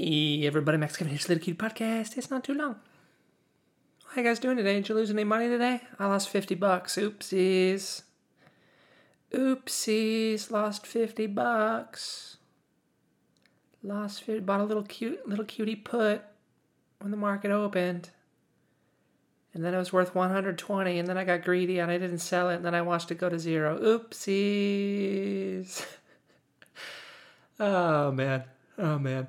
Hey, everybody, Max Kevin here's Little Cute Podcast. It's not too long. How you guys doing today? Did you lose any money today? I lost 50 bucks. Oopsies. Oopsies. Lost 50 bucks. Lost 50. Bought a little cute, little cutie put when the market opened. And then it was worth 120, and then I got greedy and I didn't sell it, and then I watched it go to zero. Oopsies. oh, man. Oh, man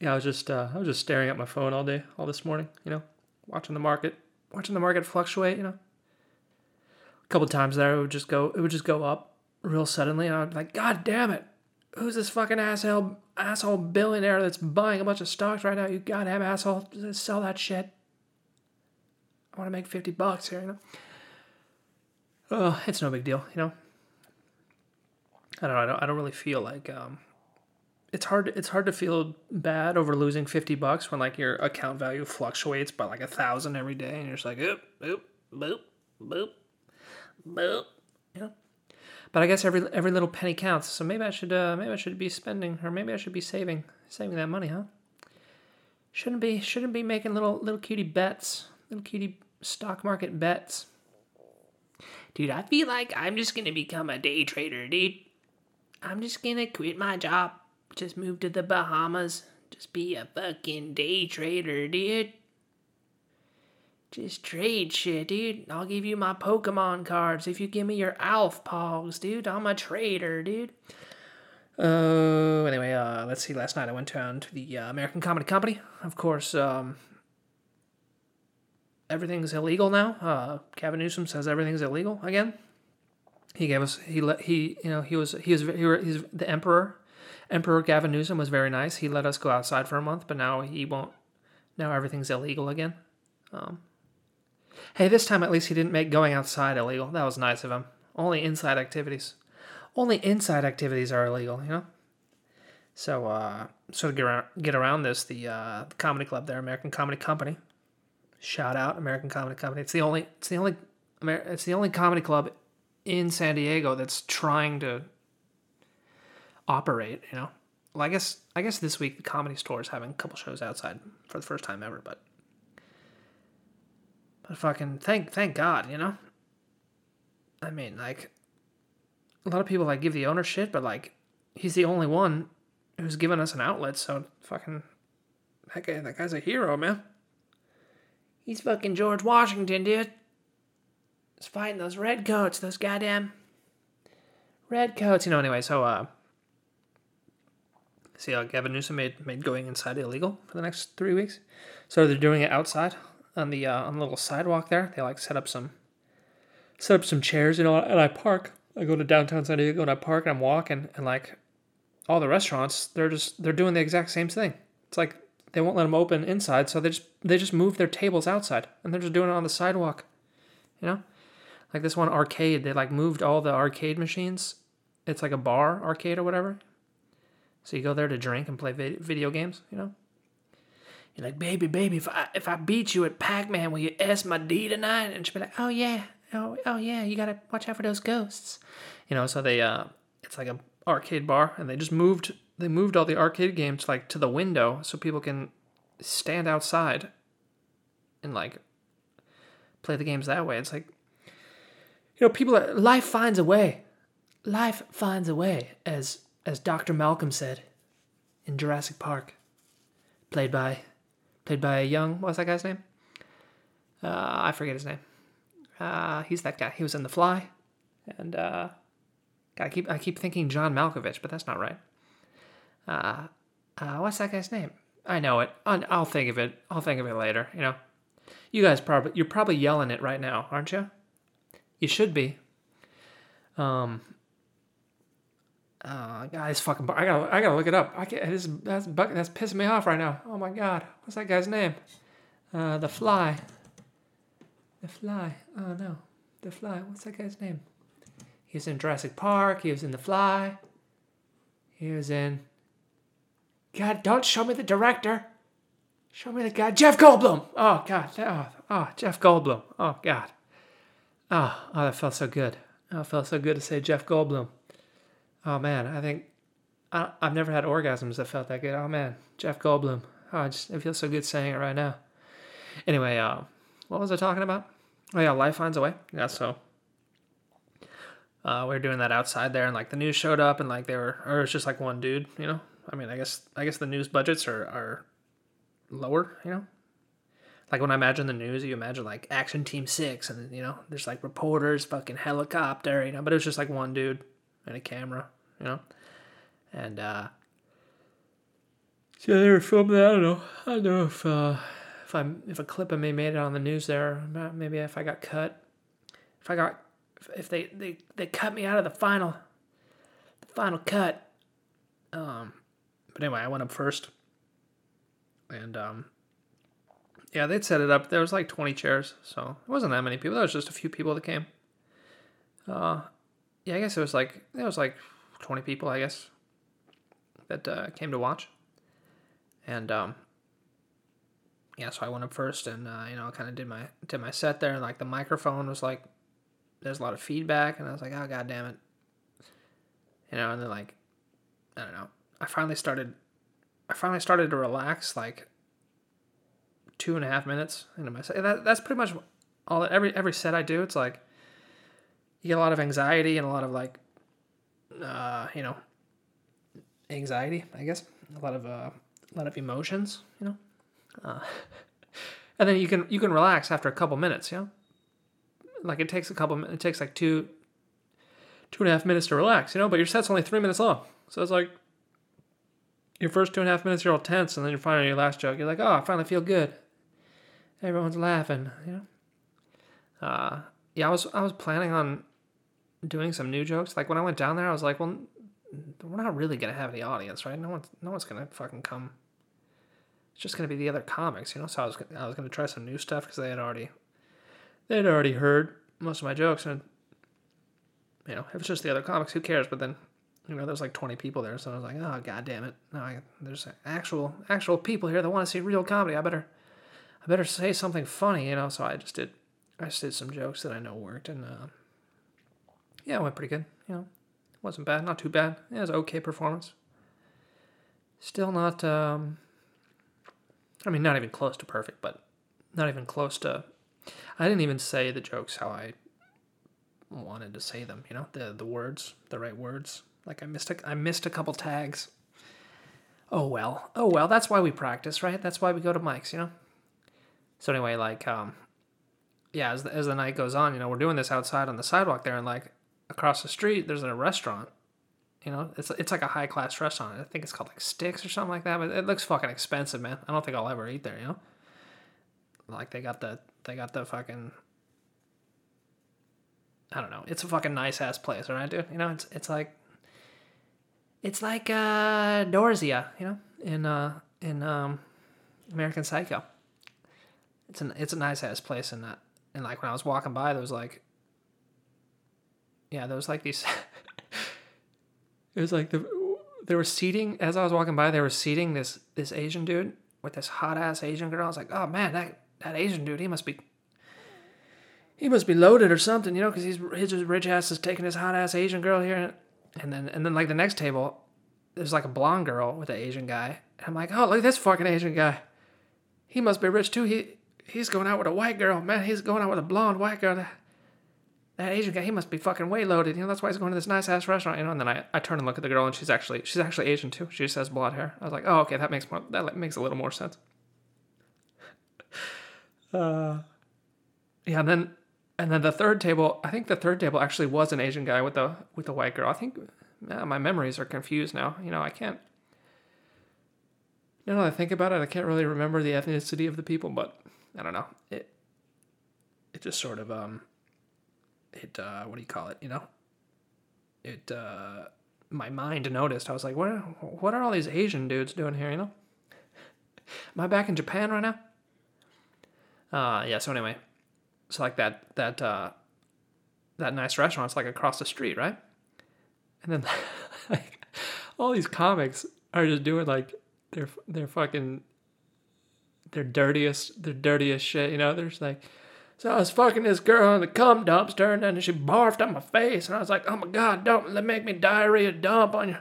yeah, I was just uh, I was just staring at my phone all day, all this morning. You know, watching the market, watching the market fluctuate. You know, a couple times there, it would just go, it would just go up real suddenly, and I'm like, God damn it, who's this fucking asshole asshole billionaire that's buying a bunch of stocks right now? You goddamn asshole, sell that shit. I want to make fifty bucks here. You know, oh, it's no big deal. You know, I don't know. I don't. I don't really feel like um, it's hard it's hard to feel bad over losing 50 bucks when like your account value fluctuates by like a thousand every day and you're just like oop boop boop boop boop. You know but i guess every every little penny counts. So maybe i should uh maybe i should be spending or maybe i should be saving saving that money huh? Shouldn't be shouldn't be making little little cutie bets little cutie stock market bets. Dude i feel like i'm just gonna become a day trader dude. I'm just gonna quit my job just move to the Bahamas. Just be a fucking day trader, dude. Just trade shit, dude. I'll give you my Pokemon cards if you give me your Alf Pogs, dude. I'm a trader, dude. Oh, uh, anyway, uh, let's see. Last night I went down to the uh, American Comedy Company. Of course, um, everything's illegal now. Uh, Gavin Newsom says everything's illegal again. He gave us he let he you know he was he was he was, he's the emperor Emperor Gavin Newsom was very nice. He let us go outside for a month, but now he won't. Now everything's illegal again. Um, hey, this time at least he didn't make going outside illegal. That was nice of him. Only inside activities. Only inside activities are illegal, you know? So, uh, so to get around, get around this, the, uh, the comedy club there, American Comedy Company. Shout out American Comedy Company. It's the only, it's the only, it's the only comedy club in San Diego that's trying to operate. You know, well, I guess I guess this week the comedy store is having a couple shows outside for the first time ever, but but fucking thank thank God, you know. I mean, like a lot of people like give the owner shit, but like he's the only one who's given us an outlet. So fucking that guy, that guy's a hero, man. He's fucking George Washington, dude. He's fighting those redcoats, those goddamn redcoats. You know, anyway, so uh, See how Gavin Newsom made made going inside illegal for the next three weeks. So they're doing it outside on the uh, on the little sidewalk there. They like set up some set up some chairs, you know, and I park. I go to downtown San Diego and I park and I'm walking and like all the restaurants, they're just they're doing the exact same thing. It's like they won't let them open inside, so they just they just move their tables outside and they're just doing it on the sidewalk. You know? Like this one arcade, they like moved all the arcade machines. It's like a bar arcade or whatever. So you go there to drink and play video games, you know? You're like, baby, baby, if I if I beat you at Pac-Man, will you S my D tonight? And she'll be like, oh yeah, oh oh yeah, you gotta watch out for those ghosts, you know. So they uh, it's like a arcade bar, and they just moved they moved all the arcade games like to the window so people can stand outside and like play the games that way. It's like you know, people are life finds a way. Life finds a way, as as Dr. Malcolm said in Jurassic Park, played by played by a young what's that guy's name? Uh, I forget his name. Uh, he's that guy. He was in The Fly, and uh, I keep I keep thinking John Malkovich, but that's not right. Uh, uh, what's that guy's name? I know it. I'll, I'll think of it. I'll think of it later. You know, you guys probably you're probably yelling it right now, aren't you? You should be. Um, uh, guys, fucking, I gotta, I gotta look it up. I can't. This, that's that's pissing me off right now. Oh my god, what's that guy's name? Uh, the Fly. The Fly. Oh no, the Fly. What's that guy's name? He was in Jurassic Park. He was in The Fly. He was in. God, don't show me the director. Show me the guy, Jeff Goldblum. Oh God, oh, oh Jeff Goldblum. Oh God. Oh, oh, that felt so good. Oh, it felt so good to say Jeff Goldblum. Oh man, I think I, I've never had orgasms that felt that good. Oh man, Jeff Goldblum. Oh, I just it feels so good saying it right now. Anyway, uh, what was I talking about? Oh yeah, life finds a way. Yeah, so uh, we were doing that outside there, and like the news showed up, and like they were, or it's just like one dude, you know. I mean, I guess I guess the news budgets are are lower, you know. Like when I imagine the news, you imagine like Action Team Six, and you know, there's like reporters, fucking helicopter, you know. But it was just like one dude and a camera, you know. And uh, so they were filming that. I don't know. I don't know if uh, if I'm, if a clip of me made it on the news there. Maybe if I got cut, if I got if they they they cut me out of the final the final cut. Um, but anyway, I went up first, and um, yeah, they'd set it up. There was like twenty chairs, so it wasn't that many people. There was just a few people that came. Uh, yeah, I guess it was like it was like twenty people, I guess, that uh, came to watch, and um, yeah, so I went up first, and uh, you know, kind of did my did my set there, and like the microphone was like there's a lot of feedback, and I was like, oh god damn it, you know. And then like, I don't know. I finally started. I finally started to relax like two and a half minutes into my set. That, that's pretty much all. Every every set I do, it's like you get a lot of anxiety and a lot of like, uh, you know, anxiety. I guess a lot of uh, a lot of emotions. You know, uh, and then you can you can relax after a couple minutes. You know like it takes a couple. It takes like two, two and a half minutes to relax. You know, but your set's only three minutes long, so it's like your first two and a half minutes you're all tense, and then you're finally your last joke. You're like, oh, I finally feel good. Everyone's laughing. You know. Uh, yeah, I was I was planning on doing some new jokes. Like when I went down there, I was like, well, we're not really gonna have any audience, right? No one's no one's gonna fucking come. It's just gonna be the other comics, you know. So I was I was gonna try some new stuff because they had already they had already heard most of my jokes, and you know, if it's just the other comics, who cares? But then, you know, there's like 20 people there, so I was like, oh god damn it! No, I, there's actual actual people here that want to see real comedy. I better, I better say something funny, you know. So I just did, I just did some jokes that I know worked, and uh, yeah, it went pretty good. You know, it wasn't bad, not too bad. It was okay performance. Still not, um, I mean, not even close to perfect, but not even close to I didn't even say the jokes how I wanted to say them. You know, the the words, the right words. Like I missed a I missed a couple tags. Oh well, oh well. That's why we practice, right? That's why we go to mics. You know. So anyway, like um, yeah. As the, as the night goes on, you know, we're doing this outside on the sidewalk there, and like across the street, there's a restaurant. You know, it's it's like a high class restaurant. I think it's called like Sticks or something like that. But it looks fucking expensive, man. I don't think I'll ever eat there. You know, like they got the they got the fucking. I don't know. It's a fucking nice ass place, alright, dude. You know, it's it's like. It's like uh, Dorsia, you know, in uh in um, American Psycho. It's an it's a nice ass place, and that and like when I was walking by, there was like. Yeah, there was like these. it was like the they were seating as I was walking by. They were seating this this Asian dude with this hot ass Asian girl. I was like, oh man, that that Asian dude, he must be he must be loaded or something, you know, because he's his rich ass is taking his hot ass Asian girl here, and then and then like the next table, there's like a blonde girl with an Asian guy, and I'm like, oh look at this fucking Asian guy, he must be rich too. He he's going out with a white girl, man. He's going out with a blonde white girl. That, Asian guy, he must be fucking way loaded. You know, that's why he's going to this nice ass restaurant. You know, and then I, I turn and look at the girl, and she's actually she's actually Asian too. She just has blonde hair. I was like, oh okay, that makes more that makes a little more sense. Uh, yeah, and then and then the third table, I think the third table actually was an Asian guy with the with the white girl. I think my memories are confused now. You know, I can't. You know, I think about it, I can't really remember the ethnicity of the people, but I don't know. It it just sort of um it uh what do you call it? You know, it uh my mind noticed. I was like, what what are all these Asian dudes doing here? You know, am I back in Japan right now? Uh, yeah. So anyway, so like that that uh, that nice restaurant's like across the street, right? And then like all these comics are just doing like their fucking their dirtiest their dirtiest shit. You know, they're just like. So I was fucking this girl in the cum dumpster, and then she barfed on my face, and I was like, "Oh my god, don't let make me diarrhea dump on you."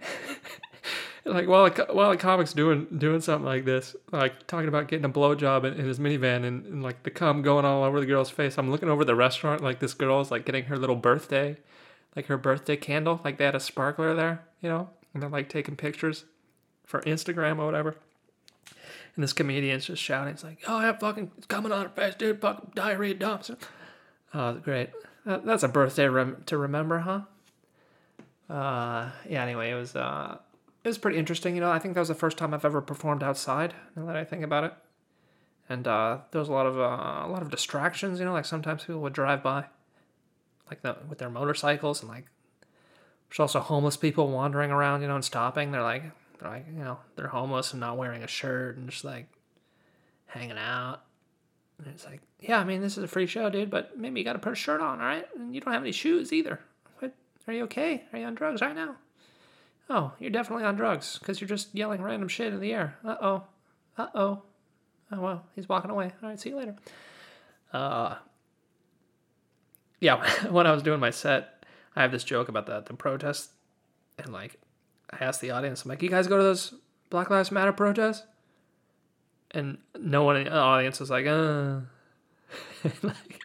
like while a, while a comic's doing doing something like this, like talking about getting a blowjob in, in his minivan and, and like the cum going all over the girl's face. I'm looking over the restaurant, like this girl's like getting her little birthday, like her birthday candle. Like they had a sparkler there, you know, and they're like taking pictures for Instagram or whatever. And this comedian's just shouting, it's like, oh, yeah, fucking, it's coming on face, dude, fucking diarrhea dumps. Oh, great. That, that's a birthday rem- to remember, huh? Uh, yeah, anyway, it was, uh, it was pretty interesting. You know, I think that was the first time I've ever performed outside. Now that I think about it, and uh, there was a lot of uh, a lot of distractions. You know, like sometimes people would drive by, like the, with their motorcycles, and like there's also homeless people wandering around. You know, and stopping. They're like they're like you know they're homeless and not wearing a shirt and just like hanging out. And it's like, yeah, I mean, this is a free show, dude, but maybe you got to put a shirt on, all right? And you don't have any shoes either. What? Are you okay? Are you on drugs right now? Oh, you're definitely on drugs because you're just yelling random shit in the air. Uh oh. Uh oh. Oh, well, he's walking away. All right, see you later. Uh, yeah, when I was doing my set, I have this joke about the, the protest. And, like, I asked the audience, I'm like, you guys go to those Black Lives Matter protests? And no one in the audience was like, uh. like,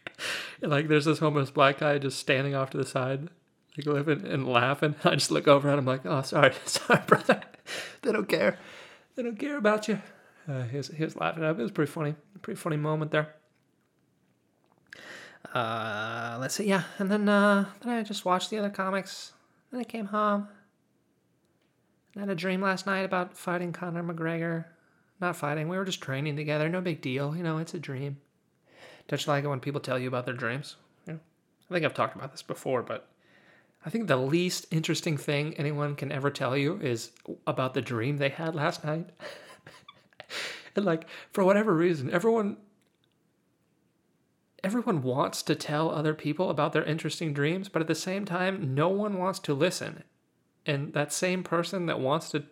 like, there's this homeless black guy just standing off to the side like living and laughing. I just look over at him like, oh, sorry, sorry, brother. they don't care. They don't care about you. Uh, he, was, he was laughing up. It was pretty funny. Pretty funny moment there. Uh, let's see. Yeah, and then uh, then I just watched the other comics. Then I came home. I had a dream last night about fighting Conor McGregor. Not fighting. We were just training together. No big deal. You know, it's a dream. Don't you like it when people tell you about their dreams? I think I've talked about this before, but I think the least interesting thing anyone can ever tell you is about the dream they had last night. and like for whatever reason, everyone everyone wants to tell other people about their interesting dreams, but at the same time, no one wants to listen. And that same person that wants to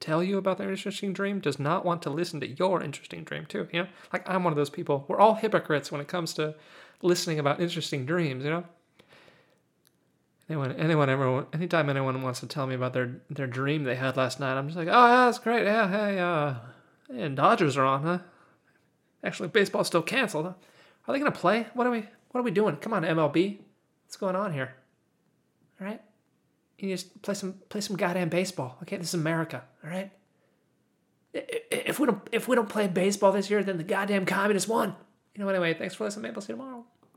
tell you about their interesting dream does not want to listen to your interesting dream too, you know? Like I'm one of those people. We're all hypocrites when it comes to listening about interesting dreams, you know? Anyone, anyone ever, anytime anyone wants to tell me about their their dream they had last night, I'm just like, oh yeah, that's great. Yeah, hey, uh, and Dodgers are on, huh? Actually, baseball's still canceled. Huh? Are they gonna play? What are we? What are we doing? Come on, MLB. What's going on here? All right, you just play some play some goddamn baseball. Okay, this is America. All right. If we don't if we don't play baseball this year, then the goddamn communists won. You know. Anyway, thanks for listening. Maybe I'll see you tomorrow.